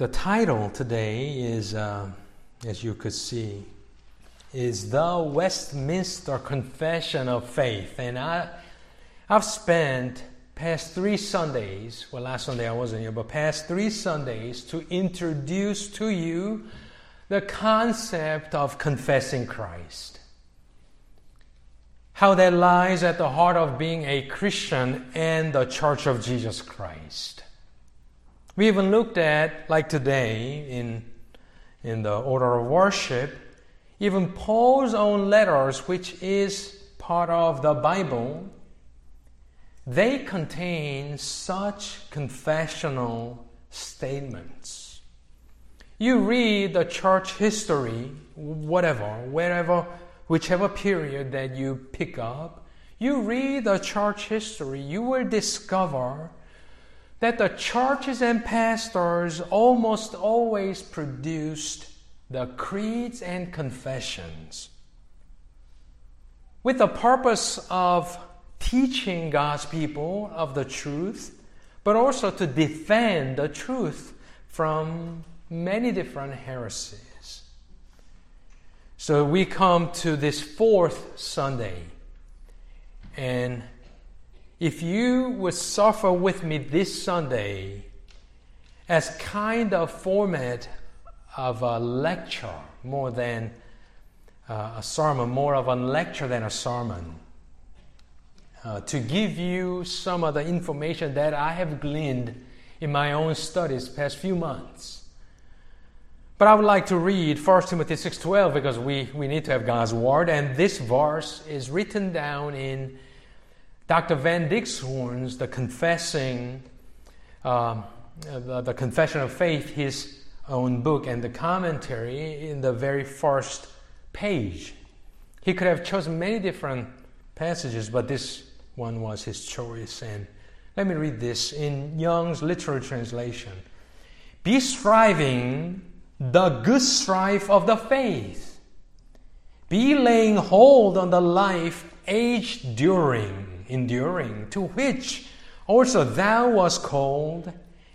The title today is, uh, as you could see, is the Westminster Confession of Faith. And I, I've spent past three Sundays, well, last Sunday I wasn't here, but past three Sundays to introduce to you the concept of confessing Christ. How that lies at the heart of being a Christian and the Church of Jesus Christ. We even looked at, like today in, in the order of worship, even Paul's own letters, which is part of the Bible, they contain such confessional statements. You read the church history, whatever, wherever, whichever period that you pick up, you read the church history, you will discover that the churches and pastors almost always produced the creeds and confessions with the purpose of teaching God's people of the truth, but also to defend the truth from many different heresies. So we come to this fourth Sunday, and if you would suffer with me this Sunday as kind of format of a lecture more than uh, a sermon, more of a lecture than a sermon, uh, to give you some of the information that I have gleaned in my own studies past few months. But I would like to read 1 Timothy 6.12 because we, we need to have God's Word. And this verse is written down in Dr. Van Dixhoorn's The Confessing, um, the, the Confession of Faith, his own book, and the commentary in the very first page. He could have chosen many different passages, but this one was his choice. And let me read this in Young's literal translation Be striving the good strife of the faith, be laying hold on the life aged during enduring, to which also thou wast called,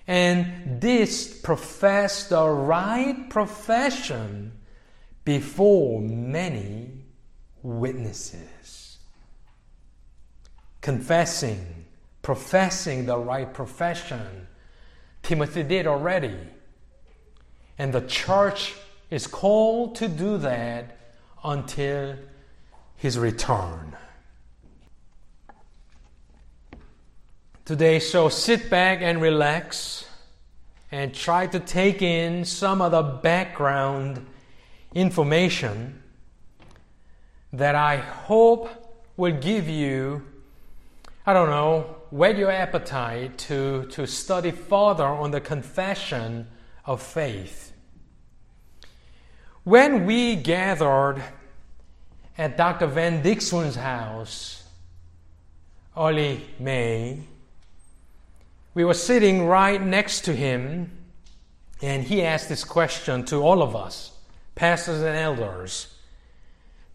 and didst profess the right profession before many witnesses. Confessing, professing the right profession. Timothy did already. And the church is called to do that until his return. Today. So sit back and relax and try to take in some of the background information that I hope will give you, I don't know, whet your appetite to, to study further on the confession of faith. When we gathered at Dr. Van Dixhoorn's house early May, we were sitting right next to him, and he asked this question to all of us, pastors and elders.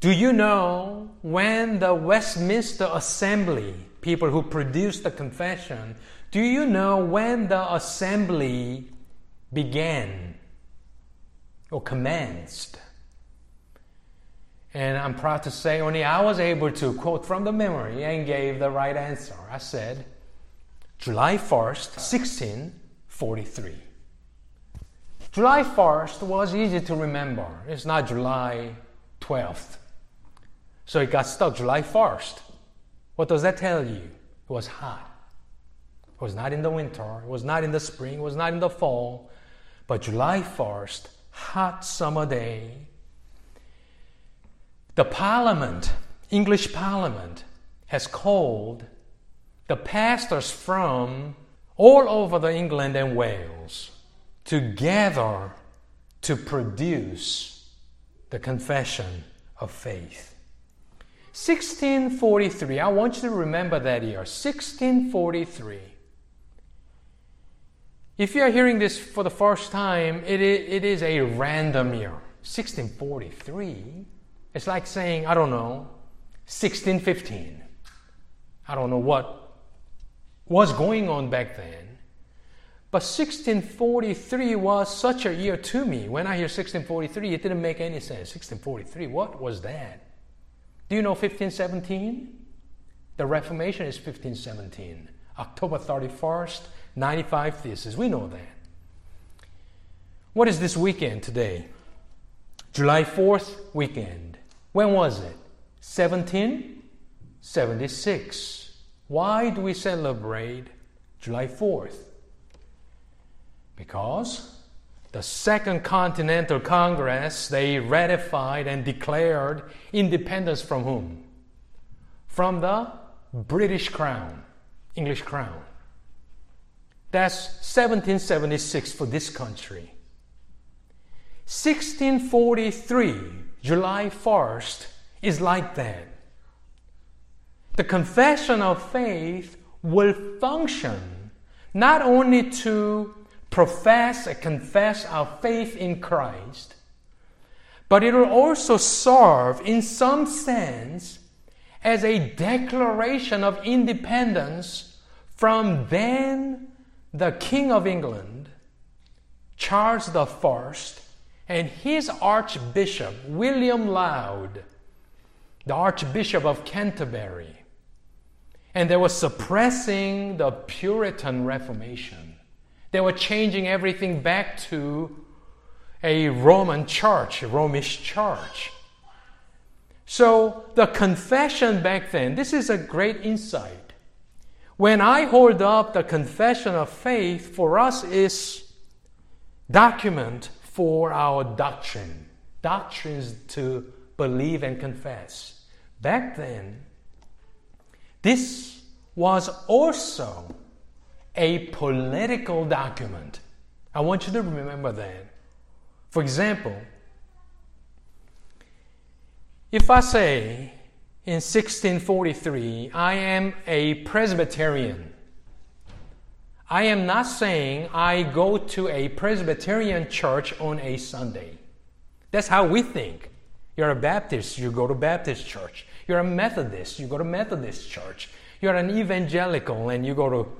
Do you know when the Westminster Assembly, people who produced the confession, do you know when the assembly began or commenced? And I'm proud to say only I was able to quote from the memory and gave the right answer. I said, July 1st, 1643. July 1st was easy to remember. It's not July 12th. So it got stuck July 1st. What does that tell you? It was hot. It was not in the winter, it was not in the spring, it was not in the fall, but July 1st, hot summer day. The Parliament, English Parliament, has called the pastors from all over the England and Wales to gather to produce the confession of faith. 1643, I want you to remember that year, 1643. If you are hearing this for the first time, it is, it is a random year. 1643. It's like saying, I don't know, 1615. I don't know what was going on back then. But 1643 was such a year to me. When I hear 1643, it didn't make any sense. 1643, what was that? Do you know 1517? The Reformation is 1517. October 31st, 95 thesis. We know that. What is this weekend today? July 4th weekend. When was it? 1776. Why do we celebrate July 4th? Because the Second Continental Congress, they ratified and declared independence from whom? From the British Crown, English Crown. That's 1776 for this country. 1643, July 1st, is like that. The confession of faith will function not only to profess and confess our faith in Christ, but it will also serve in some sense as a declaration of independence from then the King of England, Charles I, and his Archbishop, William Laud, the Archbishop of Canterbury. And they were suppressing the Puritan Reformation. They were changing everything back to a Roman church, a Romish church. So the confession back then, this is a great insight. When I hold up the confession of faith, for us is document for our doctrine, doctrines to believe and confess. Back then, this was also a political document. I want you to remember that. For example, if I say in 1643, I am a Presbyterian, I am not saying I go to a Presbyterian church on a Sunday. That's how we think. You're a Baptist, you go to Baptist church. You're a Methodist, you go to Methodist church. You're an evangelical and you go to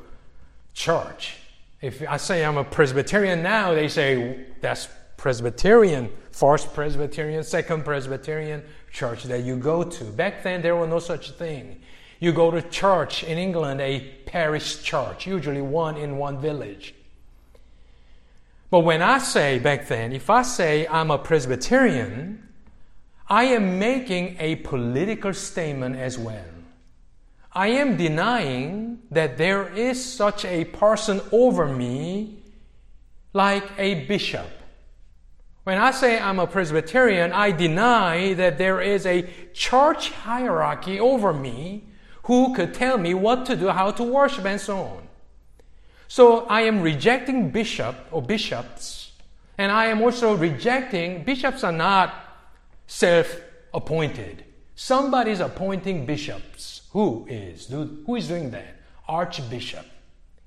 church. If I say I'm a Presbyterian now, they say that's Presbyterian, first Presbyterian, second Presbyterian church that you go to. Back then, there was no such thing. You go to church in England, a parish church, usually one in one village. But when I say back then, if I say I'm a Presbyterian, I am making a political statement as well. I am denying that there is such a person over me like a bishop. When I say I'm a Presbyterian, I deny that there is a church hierarchy over me who could tell me what to do, how to worship, and so on. So I am rejecting bishop or bishops, and I am also rejecting bishops are not self appointed. Somebody's appointing bishops. Who is? Who is doing that? Archbishop.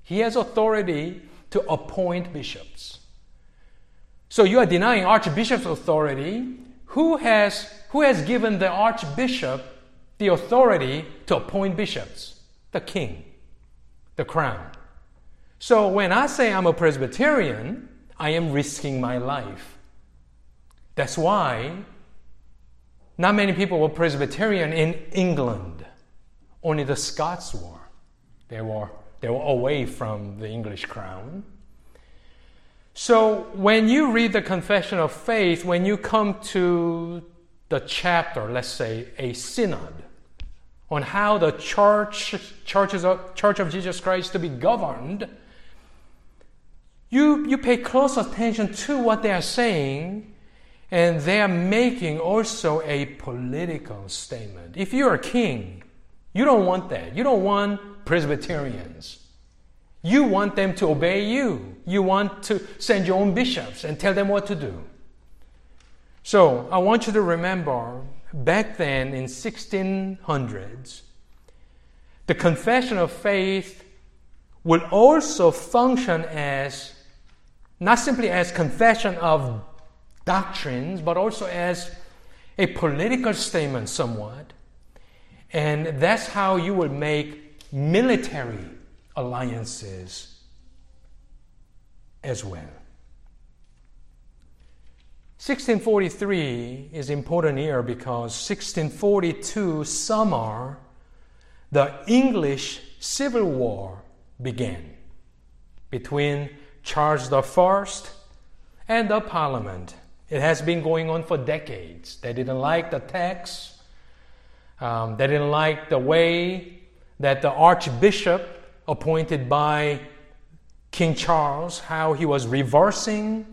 He has authority to appoint bishops. So you are denying Archbishop's authority. Who has, who has given the Archbishop the authority to appoint bishops? The king, the crown. So when I say I'm a Presbyterian, I am risking my life. That's why not many people were Presbyterian in England. Only the Scots were. They were, they were away from the English crown. So when you read the Confession of Faith, when you come to the chapter, let's say a synod, on how the church, churches of, church of Jesus Christ to be governed, you, you pay close attention to what they are saying, and they are making also a political statement. If you're a king, you don't want that. You don't want Presbyterians. You want them to obey you. You want to send your own bishops and tell them what to do. So I want you to remember back then in 1600s, the confession of faith will also function as not simply as confession of doctrines, but also as a political statement somewhat and that's how you would make military alliances. as well. 1643 is important here because 1642 summer the English Civil War began between Charles I and the Parliament. It has been going on for decades. They didn't like the tax. Um, they didn't like the way that the Archbishop appointed by King Charles, how he was reversing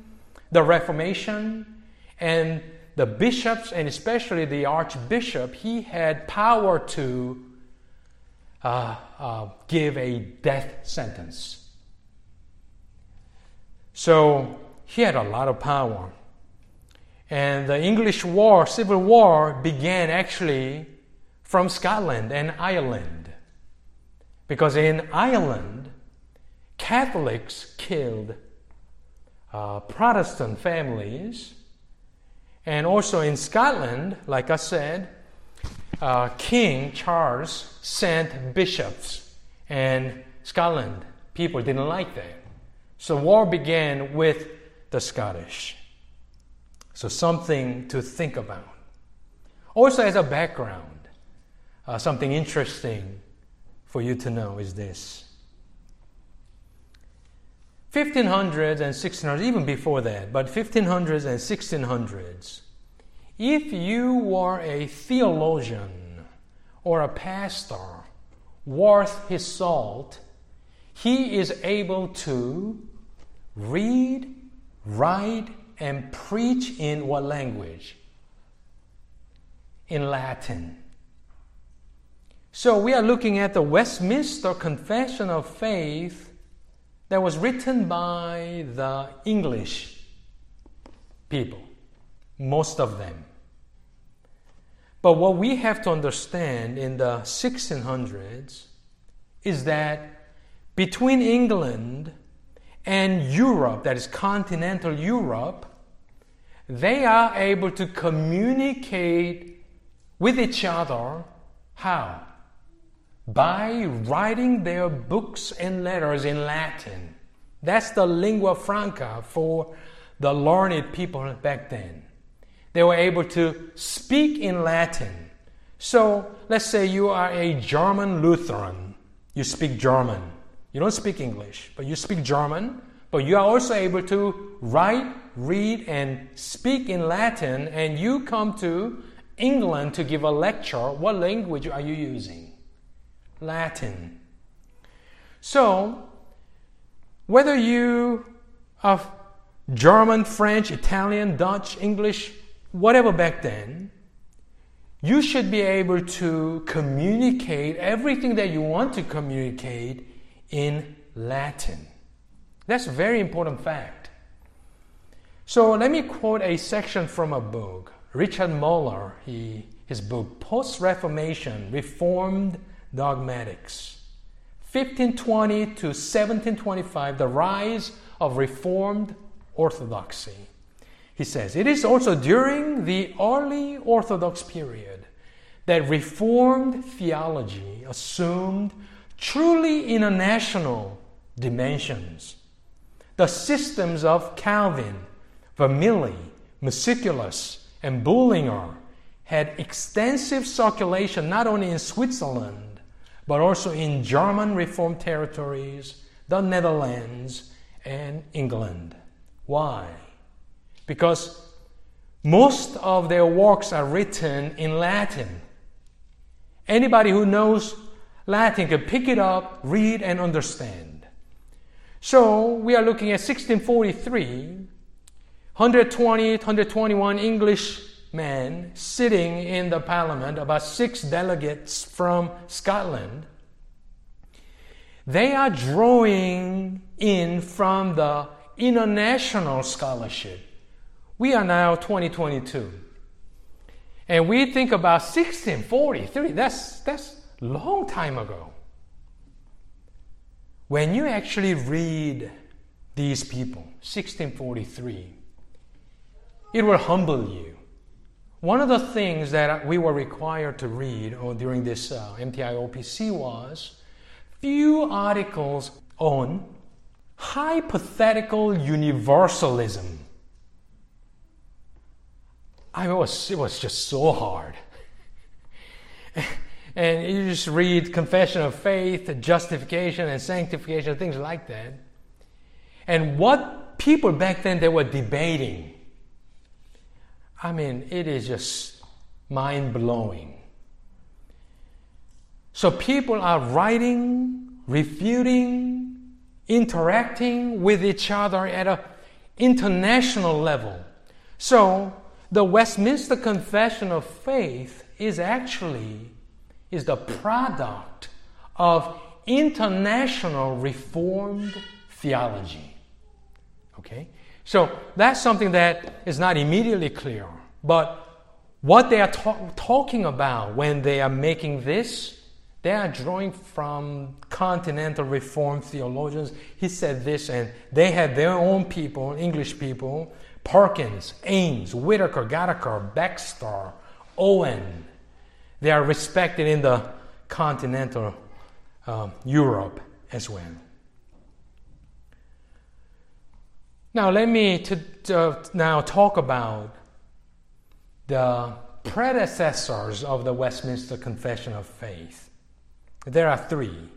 the Reformation, and the bishops, and especially the Archbishop, he had power to uh, uh, give a death sentence. So he had a lot of power. And the English War, Civil War, began actually from Scotland and Ireland. Because in Ireland, Catholics killed uh, Protestant families. And also in Scotland, like I said, uh, King Charles sent bishops, and Scotland people didn't like that. So war began with the Scottish. So something to think about. Also, as a background, uh, something interesting for you to know is this. 1500s and 1600s, even before that, but 1500s and 1600s, if you were a theologian or a pastor worth his salt, he is able to read, write, and preach in what language? In Latin. So we are looking at the Westminster Confession of Faith that was written by the English people, most of them. But what we have to understand in the 1600s is that between England and Europe, that is continental Europe, they are able to communicate with each other. How? By writing their books and letters in Latin. That's the lingua franca for the learned people back then. They were able to speak in Latin. So let's say you are a German Lutheran. You speak German. You don't speak English, but you speak German. But you are also able to write, read, and speak in Latin. And you come to England to give a lecture. What language are you using? Latin. So, whether you are German, French, Italian, Dutch, English, whatever back then, you should be able to communicate everything that you want to communicate in Latin. That's a very important fact. So let me quote a section from a book. Richard Muller, he, his book, Post Reformation Reformed Dogmatics. 1520 to 1725, the rise of Reformed Orthodoxy. He says, It is also during the early Orthodox period that Reformed theology assumed truly international dimensions. The systems of Calvin, Zwingli, Musculus, and Bullinger had extensive circulation not only in Switzerland, but also in German Reformed territories, the Netherlands, and England. Why? because most of their works are written in Latin. Anybody who knows Latin can pick it up, read, and understand. So we are looking at 1643, 120, 121 English men sitting in the parliament, about six delegates from Scotland. They are drawing in from the international scholarship we are now 2022. And we think about 1643. That's that's long time ago. When you actually read these people, 1643, it will humble you. One of the things that we were required to read during this uh, MTI OPC was few articles on hypothetical universalism. I was, it was just so hard. and you just read confession of faith, justification, and sanctification, things like that. And what people back then they were debating, I mean, it is just mind blowing. So people are writing, refuting, interacting with each other at an international level. So the Westminster Confession of Faith is actually is the product of international reformed theology. Okay? So that's something that is not immediately clear. But what they are ta- talking about when they are making this, they are drawing from continental reformed theologians. He said this, and they had their own people, English people, Perkins, Ames, Whitaker, Gataker, Baxter, Owen. They are respected in the continental uh, Europe as well. Now, let me to, to now talk about the predecessors of the Westminster Confession of Faith. There are three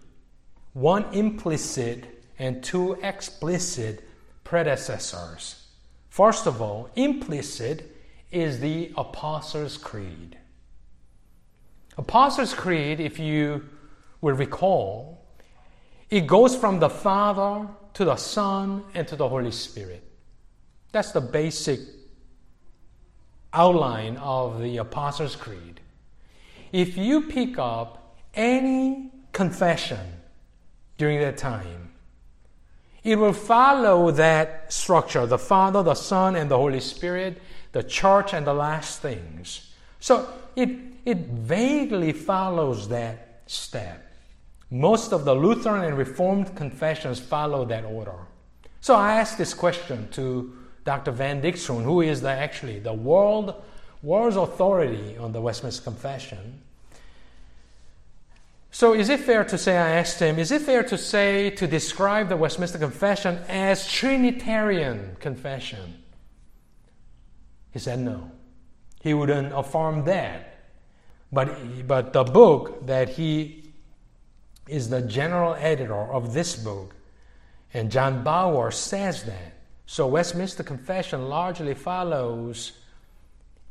one implicit and two explicit predecessors. First of all, implicit is the Apostles' Creed. Apostles' Creed, if you will recall, it goes from the Father to the Son and to the Holy Spirit. That's the basic outline of the Apostles' Creed. If you pick up any confession during that time, it will follow that structure the Father, the Son, and the Holy Spirit, the church, and the last things. So it, it vaguely follows that step. Most of the Lutheran and Reformed confessions follow that order. So I asked this question to Dr. Van Dixhoorn, who is the, actually the world, world's authority on the Westminster Confession. So is it fair to say, I asked him, is it fair to say, to describe the Westminster Confession as Trinitarian confession? He said no. He wouldn't affirm that. But, but the book that he is the general editor of this book. And John Bower says that. So Westminster Confession largely follows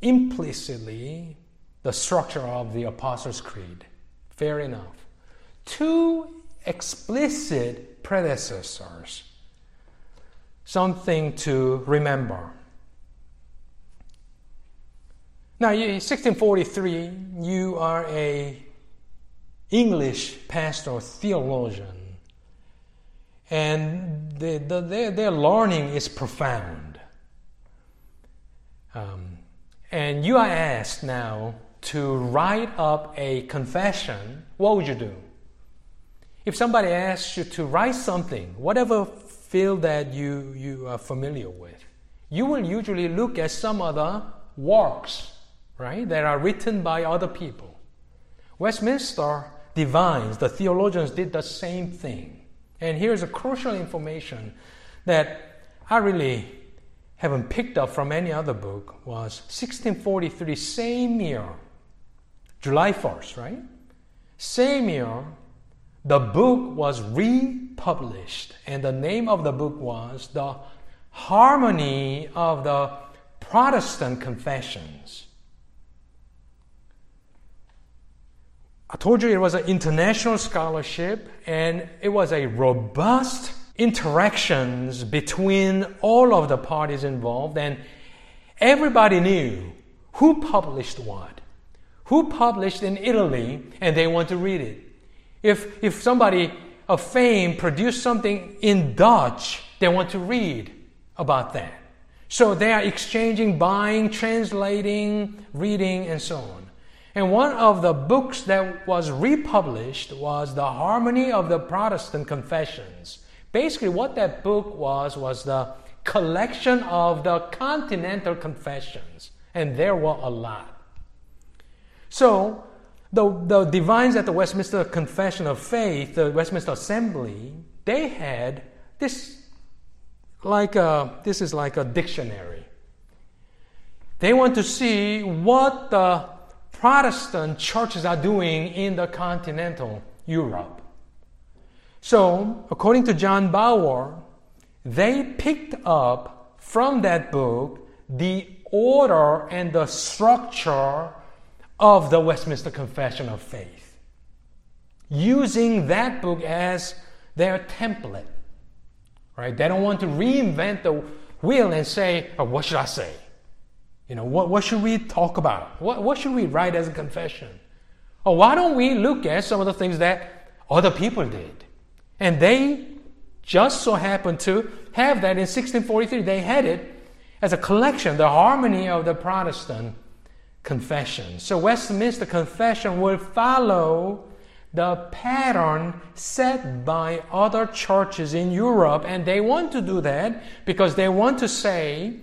implicitly the structure of the Apostles' Creed. Fair enough. Two explicit predecessors. Something to remember. Now, 1643, you are a English pastor theologian. And the, the, their, their learning is profound. Um, and you are asked now to write up a confession. What would you do? If somebody asks you to write something, whatever field that you, you are familiar with, you will usually look at some other works, right, that are written by other people. Westminster divines, the theologians did the same thing. And here's a crucial information that I really haven't picked up from any other book was 1643, same year, July 1st, right? Same year, the book was republished, and the name of the book was The Harmony of the Protestant Confessions. I told you it was an international scholarship and it was a robust interactions between all of the parties involved and everybody knew who published what. Who published in Italy and they want to read it. If, if somebody of fame produced something in Dutch, they want to read about that. So they are exchanging, buying, translating, reading, and so on. And one of the books that was republished was The Harmony of the Protestant Confessions. Basically, what that book was was the collection of the continental confessions, and there were a lot. So, the, the divines at the Westminster Confession of Faith, the Westminster Assembly, they had this like a, this is like a dictionary. They want to see what the Protestant churches are doing in the continental Europe. So, according to John Bower, they picked up from that book the order and the structure of the Westminster Confession of Faith, using that book as their template. Right? They don't want to reinvent the wheel and say, oh, what should I say? You know, what, what should we talk about? What, what should we write as a confession? Or why don't we look at some of the things that other people did? And they just so happened to have that in 1643. They had it as a collection, the harmony of the Protestant confession. So Westminster Confession will follow the pattern set by other churches in Europe, and they want to do that because they want to say,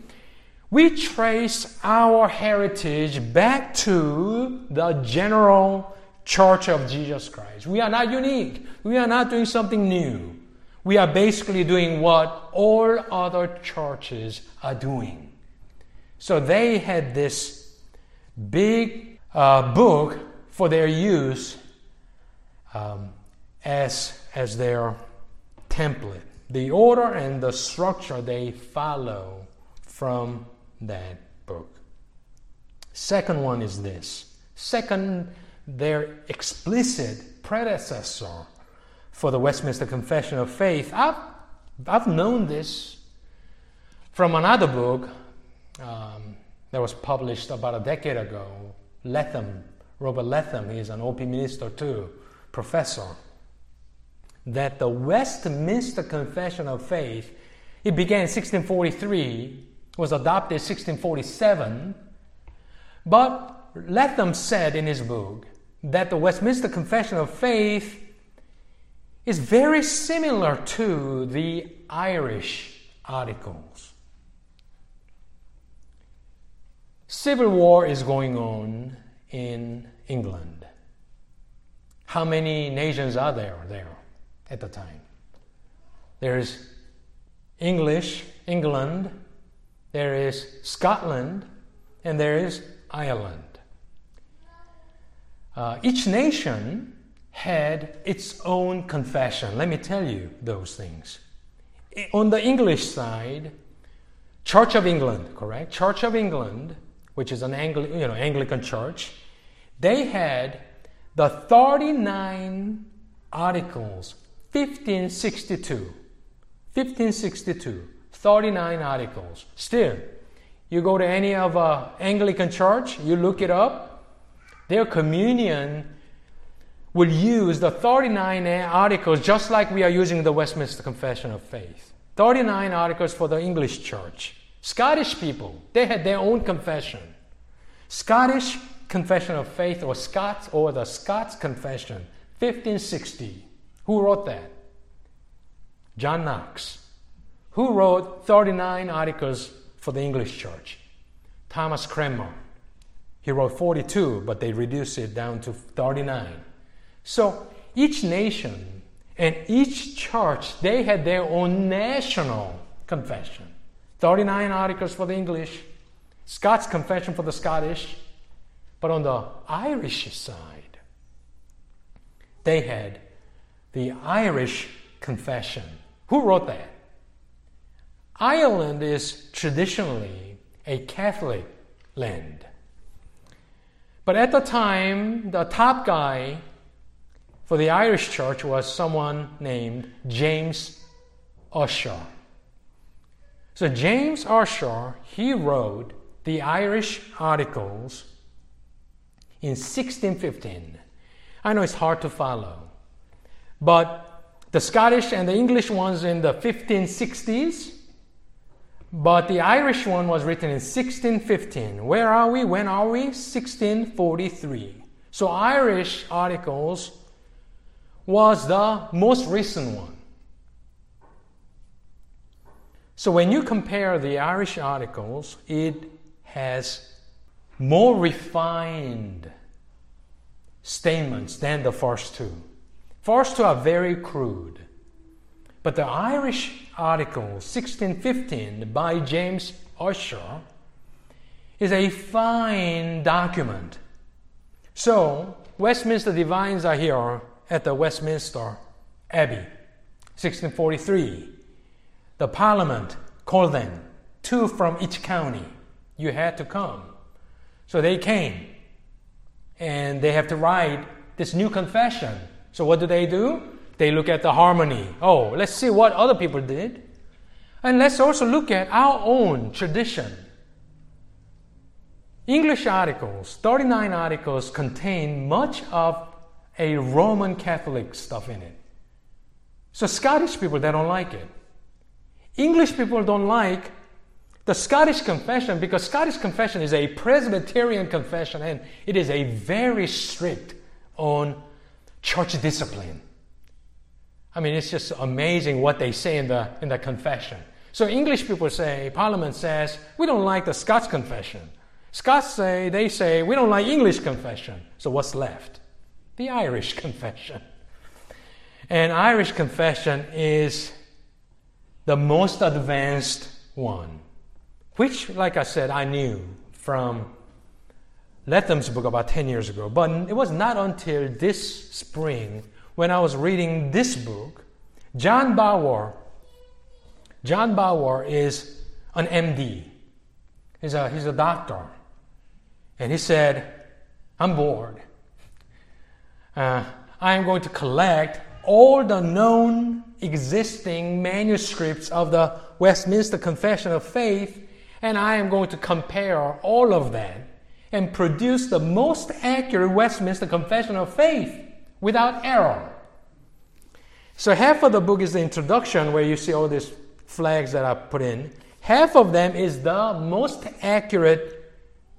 we trace our heritage back to the general church of Jesus Christ. We are not unique. We are not doing something new. We are basically doing what all other churches are doing. So they had this big uh, book for their use um, as, as their template. The order and the structure they follow from that book. Second one is this. Second, their explicit predecessor for the Westminster Confession of Faith. I've, I've known this from another book um, that was published about a decade ago. Letham, Robert Letham, he's an OP minister too professor that the Westminster Confession of Faith, it began in 1643, was adopted in 1647, but Letham said in his book that the Westminster Confession of Faith is very similar to the Irish Articles. Civil war is going on in England. How many nations are there there at the time? There's English, England, there is Scotland, and there is Ireland. Uh, each nation had its own confession. Let me tell you those things. On the English side, Church of England, correct? Church of England, which is an Angli- you know, Anglican church, they had the 39 articles, 1562, 1562, 39 articles. Still, you go to any of uh, Anglican church, you look it up, their communion will use the 39 articles just like we are using the Westminster Confession of Faith. 39 articles for the English church. Scottish people, they had their own confession. Scottish Confession of Faith or Scots or the Scots Confession, 1560. Who wrote that? John Knox. Who wrote 39 articles for the English church? Thomas Cranmer. He wrote 42, but they reduced it down to 39. So each nation and each church, they had their own national confession. 39 articles for the English, Scots confession for the Scottish, but on the Irish side, they had the Irish Confession. Who wrote that? Ireland is traditionally a Catholic land. But at the time, the top guy for the Irish church was someone named James Ussher. So James Ussher, he wrote the Irish Articles in 1615. I know it's hard to follow, but the Scottish and the English ones in the 1560s, but the Irish one was written in 1615. Where are we? When are we? 1643. So Irish articles was the most recent one. So when you compare the Irish articles, it has more refined statements than the first two. First two are very crude. But the Irish article 1615 by James Ussher is a fine document. So, Westminster divines are here at the Westminster Abbey, 1643. The Parliament called them, two from each county. You had to come. So they came, and they have to write this new confession. So what do they do? They look at the harmony. Oh, let's see what other people did. And let's also look at our own tradition. English articles, 39 articles, contain much of a Roman Catholic stuff in it. So Scottish people, they don't like it. English people don't like the Scottish Confession because Scottish Confession is a Presbyterian confession and it is a very strict on church discipline. I mean, it's just amazing what they say in the, in the confession. So English people say, Parliament says, we don't like the Scots confession. Scots say, they say, we don't like English confession. So what's left? The Irish confession. And Irish confession is the most advanced one, which, like I said, I knew from Letham's book about 10 years ago. But it was not until this spring when I was reading this book. John Bower, John Bower is an MD. He's a, he's a doctor. And he said, I'm bored. Uh, I am going to collect all the known existing manuscripts of the Westminster Confession of Faith, and I am going to compare all of them and produce the most accurate Westminster Confession of Faith without error. So, half of the book is the introduction where you see all these flags that are put in. Half of them is the most accurate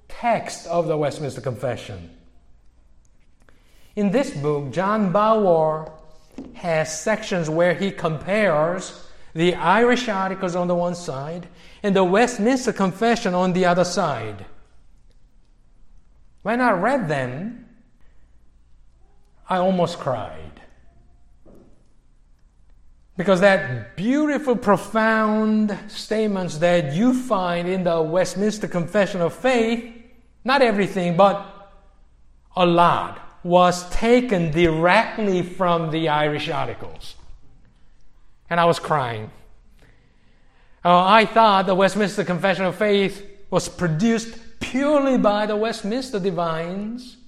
text of the Westminster Confession. In this book, John Bower has sections where he compares the Irish Articles on the one side and the Westminster Confession on the other side. When I read them, I almost cried. Because that beautiful, profound statements that you find in the Westminster Confession of Faith, not everything, but a lot, was taken directly from the Irish articles. And I was crying. Uh, I thought the Westminster Confession of Faith was produced purely by the Westminster divines.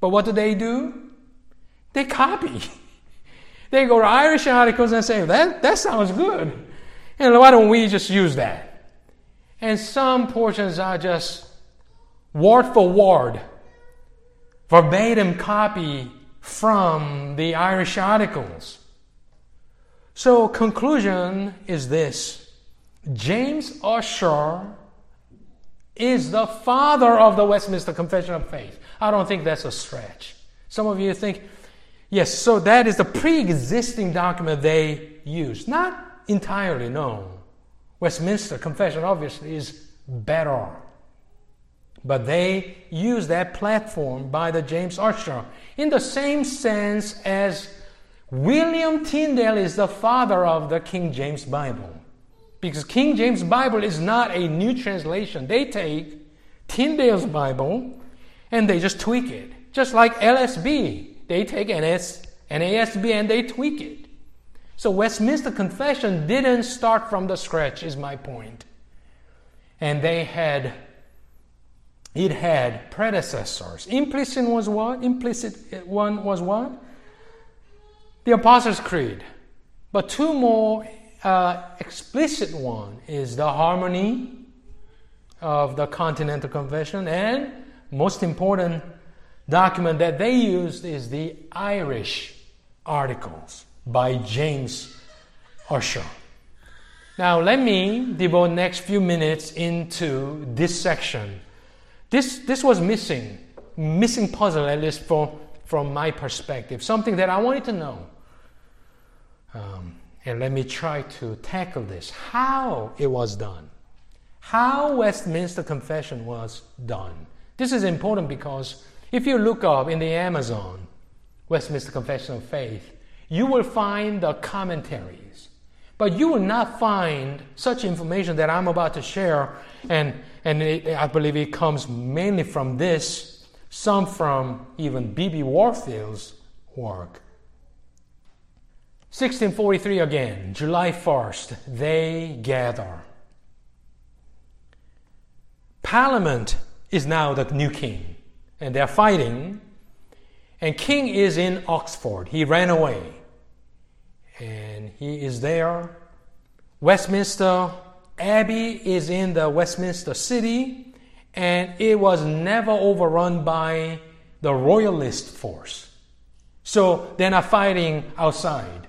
But what do they do? They copy. They go to Irish articles and say, that, that sounds good. And why don't we just use that? And some portions are just word for word verbatim copy from the Irish articles. So, conclusion is this James Ussher is the father of the Westminster Confession of Faith. I don't think that's a stretch. Some of you think, yes, so that is the pre existing document they use. Not entirely, no. Westminster Confession obviously is better. But they use that platform by the James Ussher in the same sense as William Tyndale is the father of the King James Bible. Because King James Bible is not a new translation. They take Tyndale's Bible and they just tweak it. Just like LSB, they take NS, NASB and they tweak it. So Westminster Confession didn't start from the scratch, is my point. And they had it had predecessors. Implicit was what? Implicit one was what? The Apostles' Creed. But two more uh, explicit one is the harmony of the Continental Confession, and most important document that they used is the Irish Articles by James Ussher. Now let me devote next few minutes into this section this, this was missing, missing puzzle, at least for, from my perspective, something that I wanted to know. Um, and let me try to tackle this how it was done, how Westminster Confession was done. This is important because if you look up in the Amazon Westminster Confession of Faith, you will find the commentaries. But you will not find such information that I'm about to share, and, and it, I believe it comes mainly from this, some from even B.B. Warfield's work. 1643 again, July 1st, they gather. Parliament is now the new king, and they're fighting. And king is in Oxford. He ran away. And he is there. Westminster Abbey is in the Westminster city, and it was never overrun by the royalist force. So they're not fighting outside.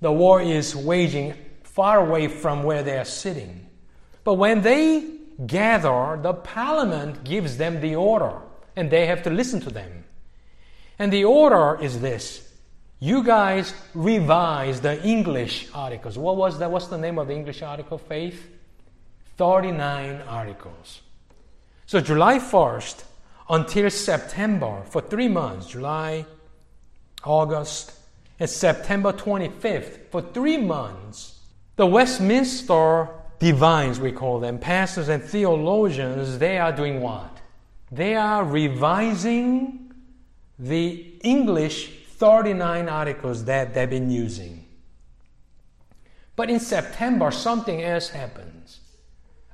The war is waging far away from where they are sitting. But when they gather, the parliament gives them the order, and they have to listen to them. And the order is this you guys revise the English articles. What was that? What's the name of the English article, Faith? 39 articles. So July 1st until September, for three months, July, August, and September 25th, for three months, the Westminster divines, we call them, pastors and theologians, they are doing what? They are revising the English 39 articles that they've been using. But in September, something else happens.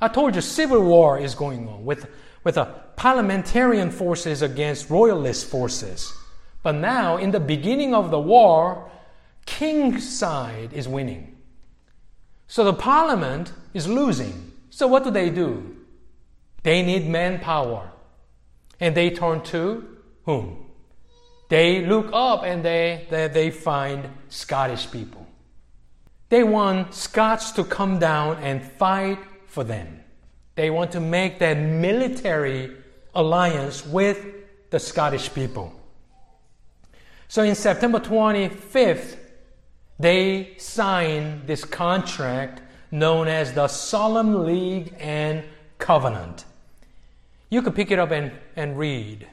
I told you, civil war is going on with, with a parliamentarian forces against royalist forces. But now, in the beginning of the war, king's side is winning. So the parliament is losing. So what do they do? They need manpower. And they turn to whom? They look up and they, they, they find Scottish people. They want Scots to come down and fight for them. They want to make that military alliance with the Scottish people. So in September 25th, they signed this contract known as the Solemn League and Covenant. You can pick it up and, and read.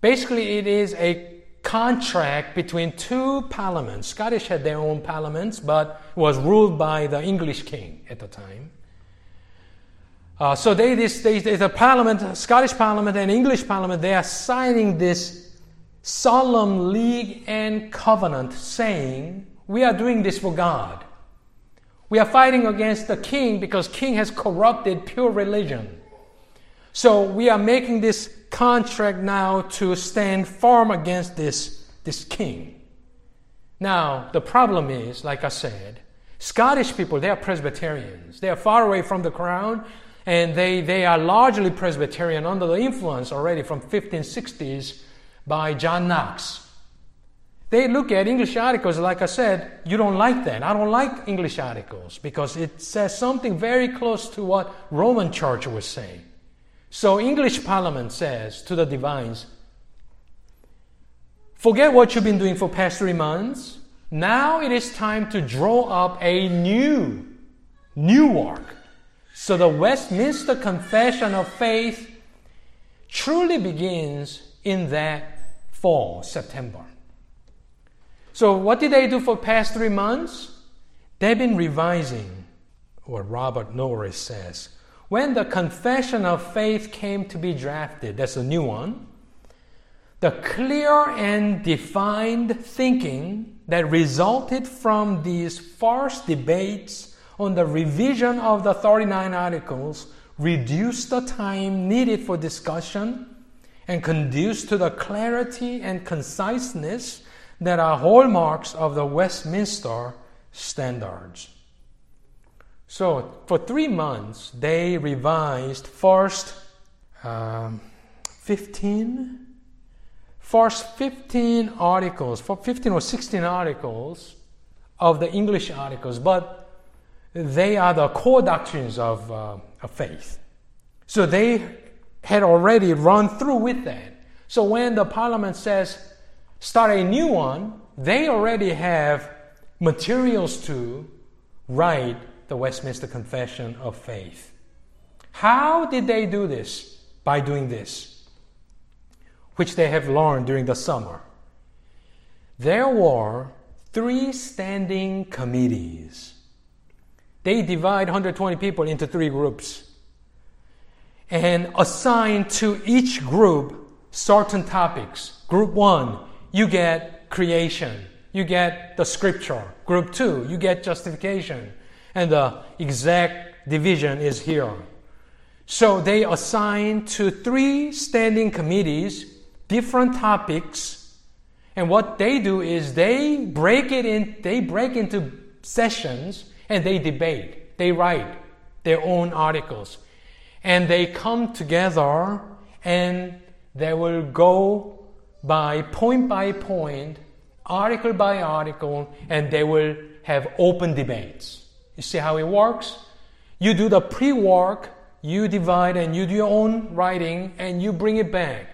Basically, it is a contract between two parliaments. Scottish had their own parliaments, but was ruled by the English king at the time. Uh, so they, this, they, the parliament, Scottish parliament and English parliament, they are signing this solemn league and covenant saying, We are doing this for God. We are fighting against the king because king has corrupted pure religion. So we are making this contract now to stand firm against this, this king. Now, the problem is, like I said, Scottish people, they are Presbyterians. They are far away from the crown, and they, they are largely Presbyterian under the influence already from 1560s by John Knox. They look at English articles, like I said, you don't like that. I don't like English articles because it says something very close to what Roman Church was saying. So English Parliament says to the divines, forget what you've been doing for past three months. Now it is time to draw up a new, new work. So the Westminster Confession of Faith truly begins in that fall, September. So, what did they do for past three months? They've been revising what Robert Norris says. When the Confession of Faith came to be drafted, that's a new one, the clear and defined thinking that resulted from these first debates on the revision of the 39 articles reduced the time needed for discussion and conduced to the clarity and conciseness that are hallmarks of the Westminster standards. So, for three months, they revised first um, 15, first 15 articles, 15 or 16 articles of the English articles, but they are the core doctrines of, uh, of faith. So they had already run through with that. So when the parliament says start a new one, they already have materials to write the Westminster Confession of Faith. How did they do this? By doing this, which they have learned during the summer. There were three standing committees. They divide 120 people into three groups and assign to each group certain topics. Group one, you get creation, you get the scripture. Group two, you get justification. And the exact division is here. So they assign to three standing committees different topics. And what they do is they break it in, they break into sessions and they debate. They write their own articles. And they come together and they will go by point by point, article by article, and they will have open debates. You see how it works? You do the pre work, you divide and you do your own writing, and you bring it back.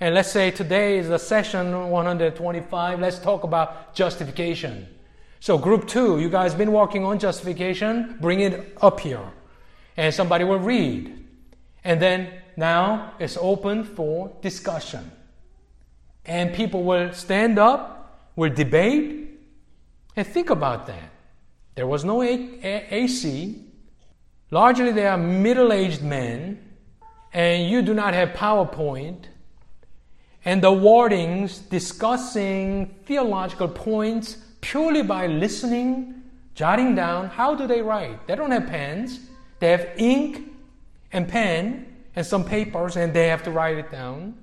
And let's say today is the session 125. Let's talk about justification. So, group two, you guys been working on justification, bring it up here. And somebody will read. And then now it's open for discussion. And people will stand up, will debate, and think about that. There was no AC. Largely, they are middle aged men, and you do not have PowerPoint and the wordings discussing theological points purely by listening, jotting down. How do they write? They don't have pens. They have ink and pen and some papers, and they have to write it down.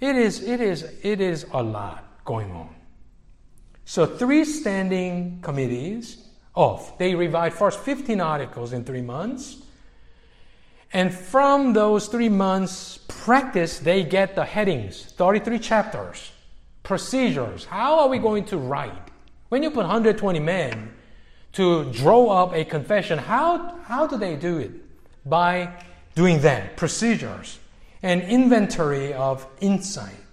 It is, it is, it is a lot going on. So three standing committees of they revised first 15 articles in three months. And from those three months practice, they get the headings 33 chapters, procedures. How are we going to write? When you put 120 men to draw up a confession, how, how do they do it? By doing that, procedures, and inventory of insights.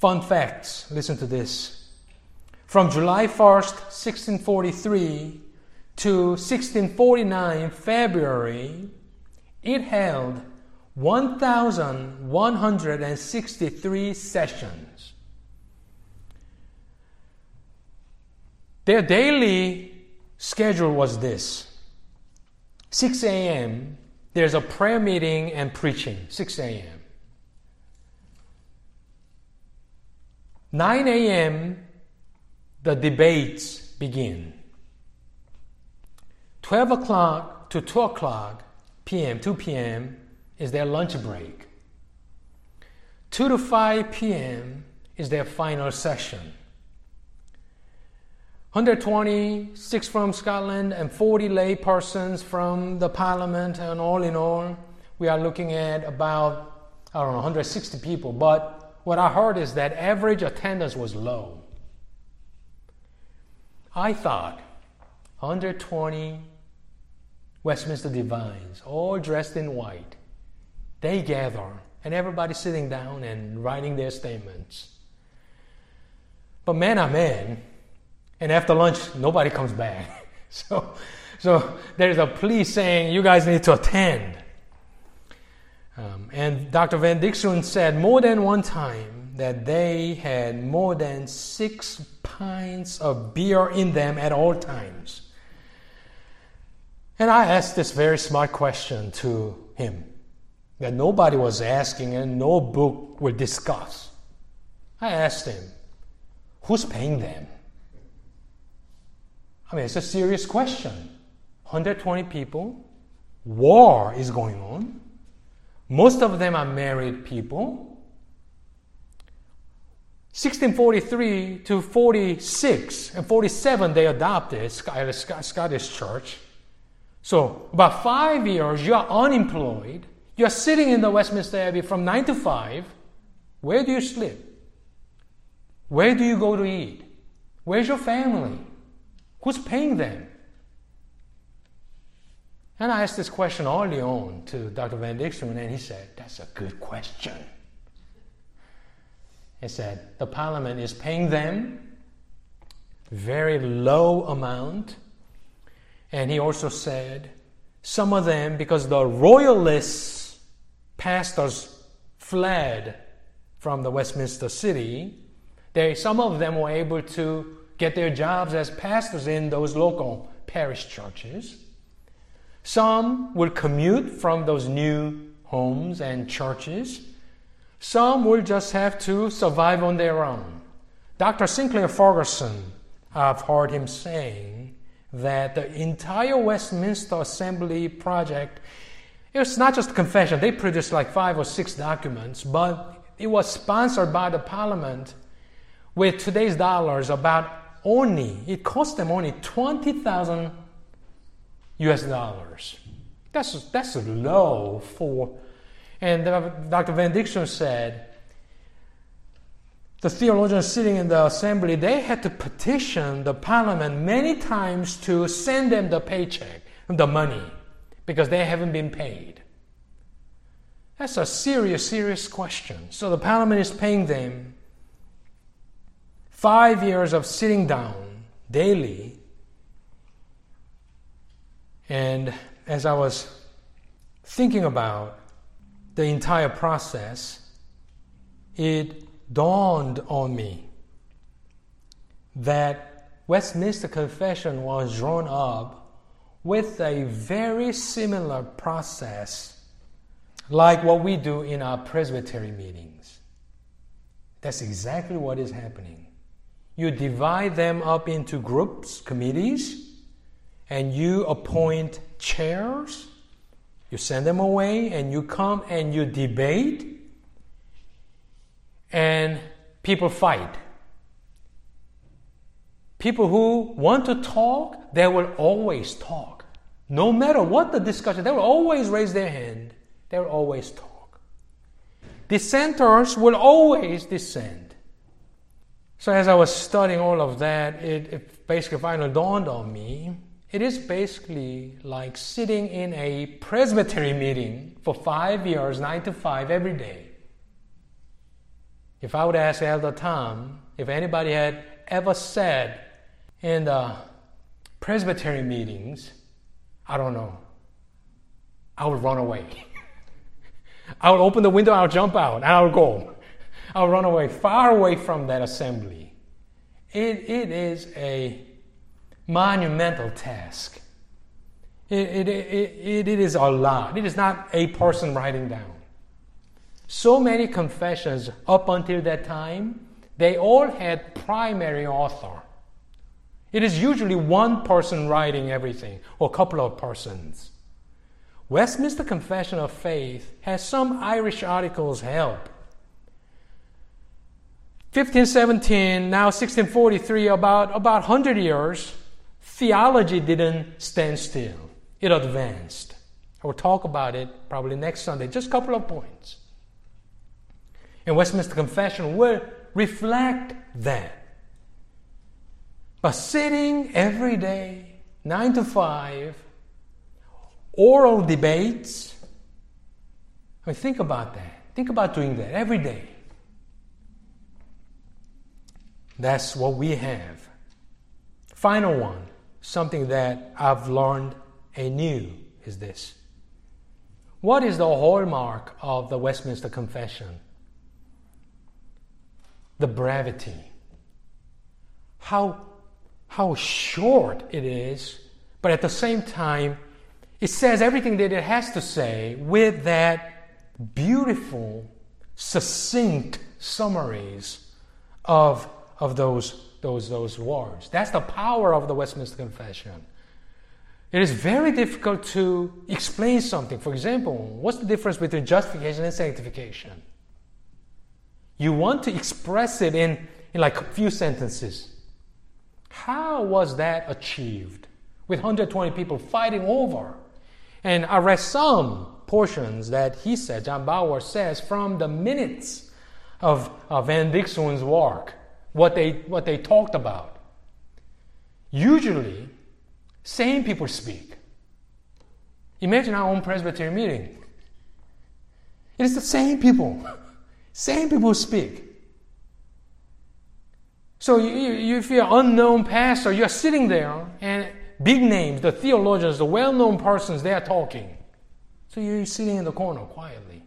Fun facts listen to this. From July 1st, 1643 to 1649 February, it held 1,163 sessions. Their daily schedule was this 6 a.m., there's a prayer meeting and preaching, 6 a.m. 9 a.m., the debates begin. 12 o'clock to 2 o'clock p.m., 2 p.m. is their lunch break. 2 to 5 p.m. is their final session. 126 from Scotland and 40 lay persons from the parliament, and all in all, we are looking at about, I don't know, 160 people. But what I heard is that average attendance was low. I thought 120 Westminster divines, all dressed in white. They gather, and everybody sitting down and writing their statements. But men are oh men, and after lunch, nobody comes back. so, so there's a plea saying, You guys need to attend. And Dr. Van Dixhoorn said more than one time that they had more than six pints of beer in them at all times. And I asked this very smart question to him that nobody was asking and no book will discuss. I asked him, Who's paying them? I mean, it's a serious question. 120 people, war is going on. Most of them are married people. 1643 to 46 and 47, they adopted uh, uh, Scottish Church. So, about five years, you're unemployed. You're sitting in the Westminster Abbey from 9 to 5. Where do you sleep? Where do you go to eat? Where's your family? Who's paying them? And I asked this question early on to Dr. Van Dixhoorn, and he said, That's a good question. He said, The parliament is paying them very low amount and he also said, some of them, because the royalists, pastors fled from the Westminster city, They, some of them were able to get their jobs as pastors in those local parish churches. Some will commute from those new homes and churches. Some will just have to survive on their own. Dr. Sinclair Ferguson, I've heard him saying that the entire Westminster Assembly project, it's not just a confession. They produced like five or six documents, but it was sponsored by the Parliament with today's dollars about only, it cost them only 20,000 US dollars. That's, that's low for, and uh, Dr. Van Dixhoorn said, the theologians sitting in the assembly, they had to petition the parliament many times to send them the paycheck, the money, because they haven't been paid. That's a serious, serious question. So the parliament is paying them five years of sitting down daily and as I was thinking about the entire process, it dawned on me that Westminster Confession was drawn up with a very similar process like what we do in our presbytery meetings. That's exactly what is happening. You divide them up into groups, committees, and you appoint chairs, you send them away, and you come and you debate, and people fight. People who want to talk, they will always talk. No matter what the discussion, they will always raise their hand. They will always talk. Dissenters will always dissent. So as I was studying all of that, it, it basically finally dawned on me it is basically like sitting in a presbytery meeting for five years, nine to five, every day. If I would ask Elder Tom if anybody had ever said in the presbytery meetings, I don't know, I would run away. I would open the window, I would jump out, and I would go. I would run away, far away from that assembly. It, it is a monumental task. It, it, it, it is a lot. It is not a person writing down. So many confessions up until that time, they all had primary author. It is usually one person writing everything, or a couple of persons. Westminster Confession of Faith has some Irish articles help. 1517, now 1643, about, about 100 years, theology didn't stand still, it advanced. I will talk about it probably next Sunday, just a couple of points. And Westminster Confession will reflect that. But sitting every day, 9 to 5, oral debates, I mean, think about that. Think about doing that every day. That's what we have. Final one something that I've learned anew is this. What is the hallmark of the Westminster Confession? The brevity. How, how short it is, but at the same time, it says everything that it has to say with that beautiful, succinct summaries of, of those those, those words. That's the power of the Westminster Confession. It is very difficult to explain something. For example, what's the difference between justification and sanctification? You want to express it in, in like a few sentences. How was that achieved? With 120 people fighting over. And I read some portions that he said, John Bower says, from the minutes of, of Van Dixhoorn's work what they, what they talked about. Usually, same people speak. Imagine our own Presbyterian meeting. It is the same people. Same people speak. So you, if you're an unknown pastor, you're sitting there and big names, the theologians, the well-known persons, they are talking. So you're sitting in the corner quietly.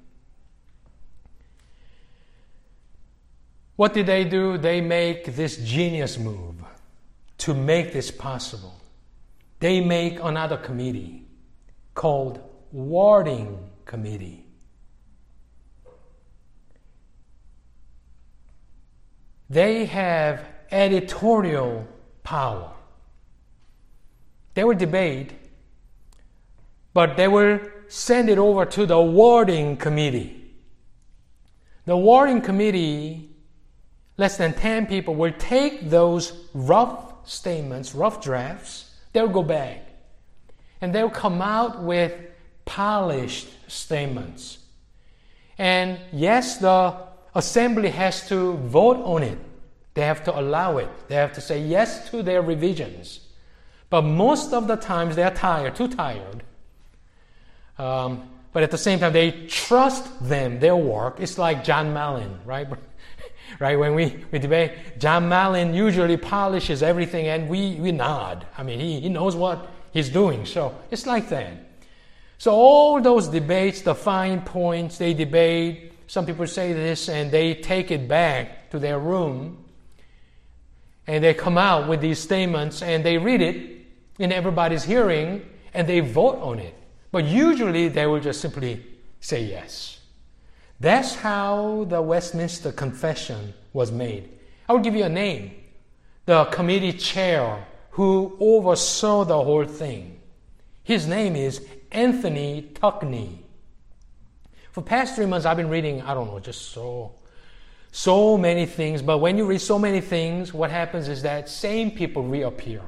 What did they do? They make this genius move to make this possible. They make another committee called Warding Committee. They have editorial power. They will debate, but they will send it over to the Warding Committee. The Warding Committee, less than 10 people, will take those rough statements, rough drafts, they'll go back and they'll come out with polished statements. And yes, the assembly has to vote on it. They have to allow it. They have to say yes to their revisions. But most of the times they're tired, too tired. Um, but at the same time, they trust them, their work. It's like John Mallon, right? right? When we, we debate, John Mallon usually polishes everything and we, we nod. I mean, he, he knows what he's doing. So it's like that. So all those debates, the fine points, they debate. Some people say this and they take it back to their room and they come out with these statements and they read it in everybody's hearing and they vote on it. But usually they will just simply say yes. That's how the Westminster Confession was made. I will give you a name the committee chair who oversaw the whole thing. His name is Anthony Tuckney. For past three months, I've been reading, I don't know, just so so many things. But when you read so many things, what happens is that same people reappear.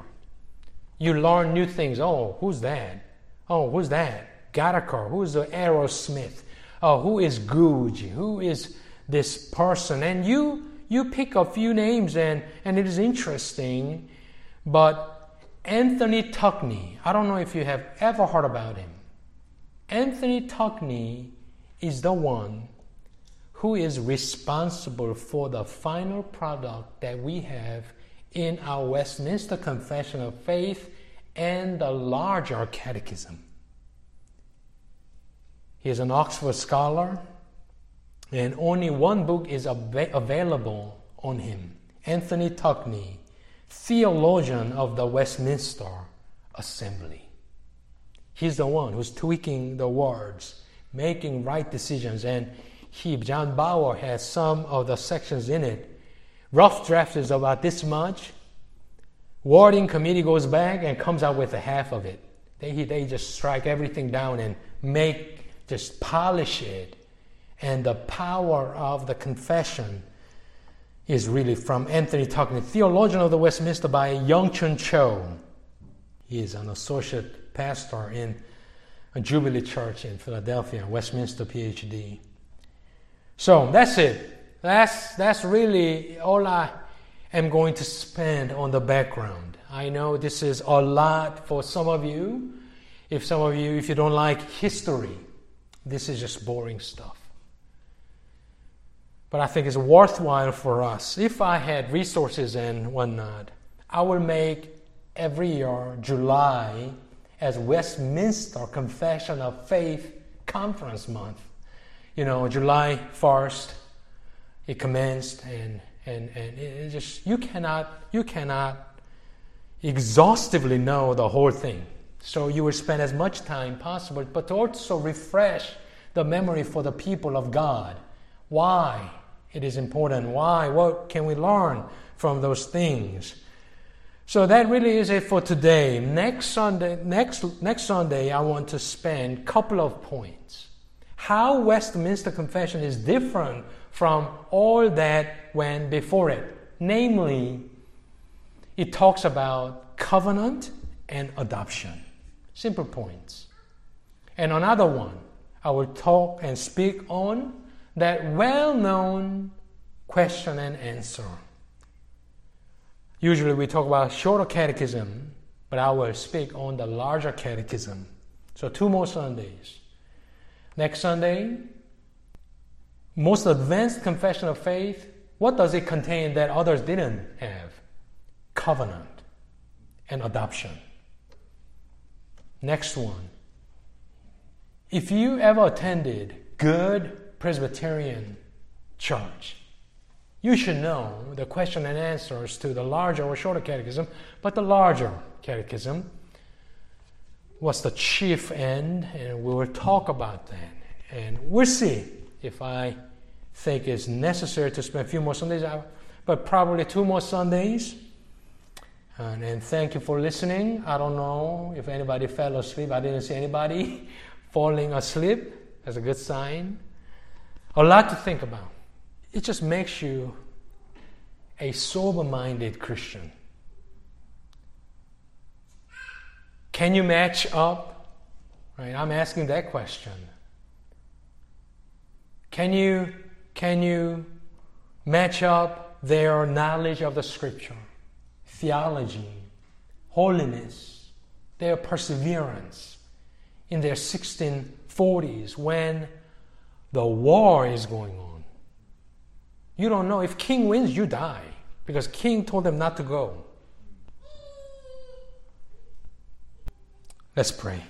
You learn new things. Oh, who's that? Oh, who's that? Gataker. Who's the Arrowsmith? Oh, who is Gucci? Who is this person? And you you pick a few names and, and it is interesting. But Anthony Tuckney, I don't know if you have ever heard about him. Anthony Tuckney is the one who is responsible for the final product that we have in our Westminster Confession of Faith and the larger catechism. He is an Oxford scholar, and only one book is av- available on him Anthony Tuckney, theologian of the Westminster Assembly. He's the one who's tweaking the words, making right decisions, and he, John Bower, has some of the sections in it. Rough draft is about this much. Warding committee goes back and comes out with a half of it. They, they just strike everything down and make, just polish it. And the power of the confession is really from Anthony Tuckney, theologian of the Westminster by Young Chun Cho. He is an associate pastor in a Jubilee Church in Philadelphia, Westminster PhD. So that's it. That's, that's really all I am going to spend on the background. I know this is a lot for some of you. If some of you, if you don't like history, this is just boring stuff. But I think it's worthwhile for us. If I had resources and whatnot, I would make every year July as Westminster Confession of Faith Conference Month you know, July 1st, it commenced, and, and, and it just, you cannot, you cannot exhaustively know the whole thing. So you will spend as much time possible, but also refresh the memory for the people of God. Why it is important. Why? What can we learn from those things? So that really is it for today. Next Sunday, next next Sunday, I want to spend a couple of points how Westminster Confession is different from all that went before it. Namely, it talks about covenant and adoption. Simple points. And another one, I will talk and speak on that well known question and answer. Usually we talk about shorter catechism, but I will speak on the larger catechism. So, two more Sundays. Next Sunday, most advanced confession of faith, what does it contain that others didn't have? Covenant and adoption. Next one. If you ever attended good Presbyterian church, you should know the question and answers to the larger or shorter catechism, but the larger catechism was the chief end, and we will talk about that. And we'll see if I think it's necessary to spend a few more Sundays, but probably two more Sundays. And, and thank you for listening. I don't know if anybody fell asleep. I didn't see anybody falling asleep. That's a good sign. A lot to think about. It just makes you a sober minded Christian. Can you match up? Right? I'm asking that question. Can you, can you match up their knowledge of the scripture, theology, holiness, their perseverance in their 1640s when the war is going on? You don't know. If king wins, you die. Because king told them not to go. Let's pray.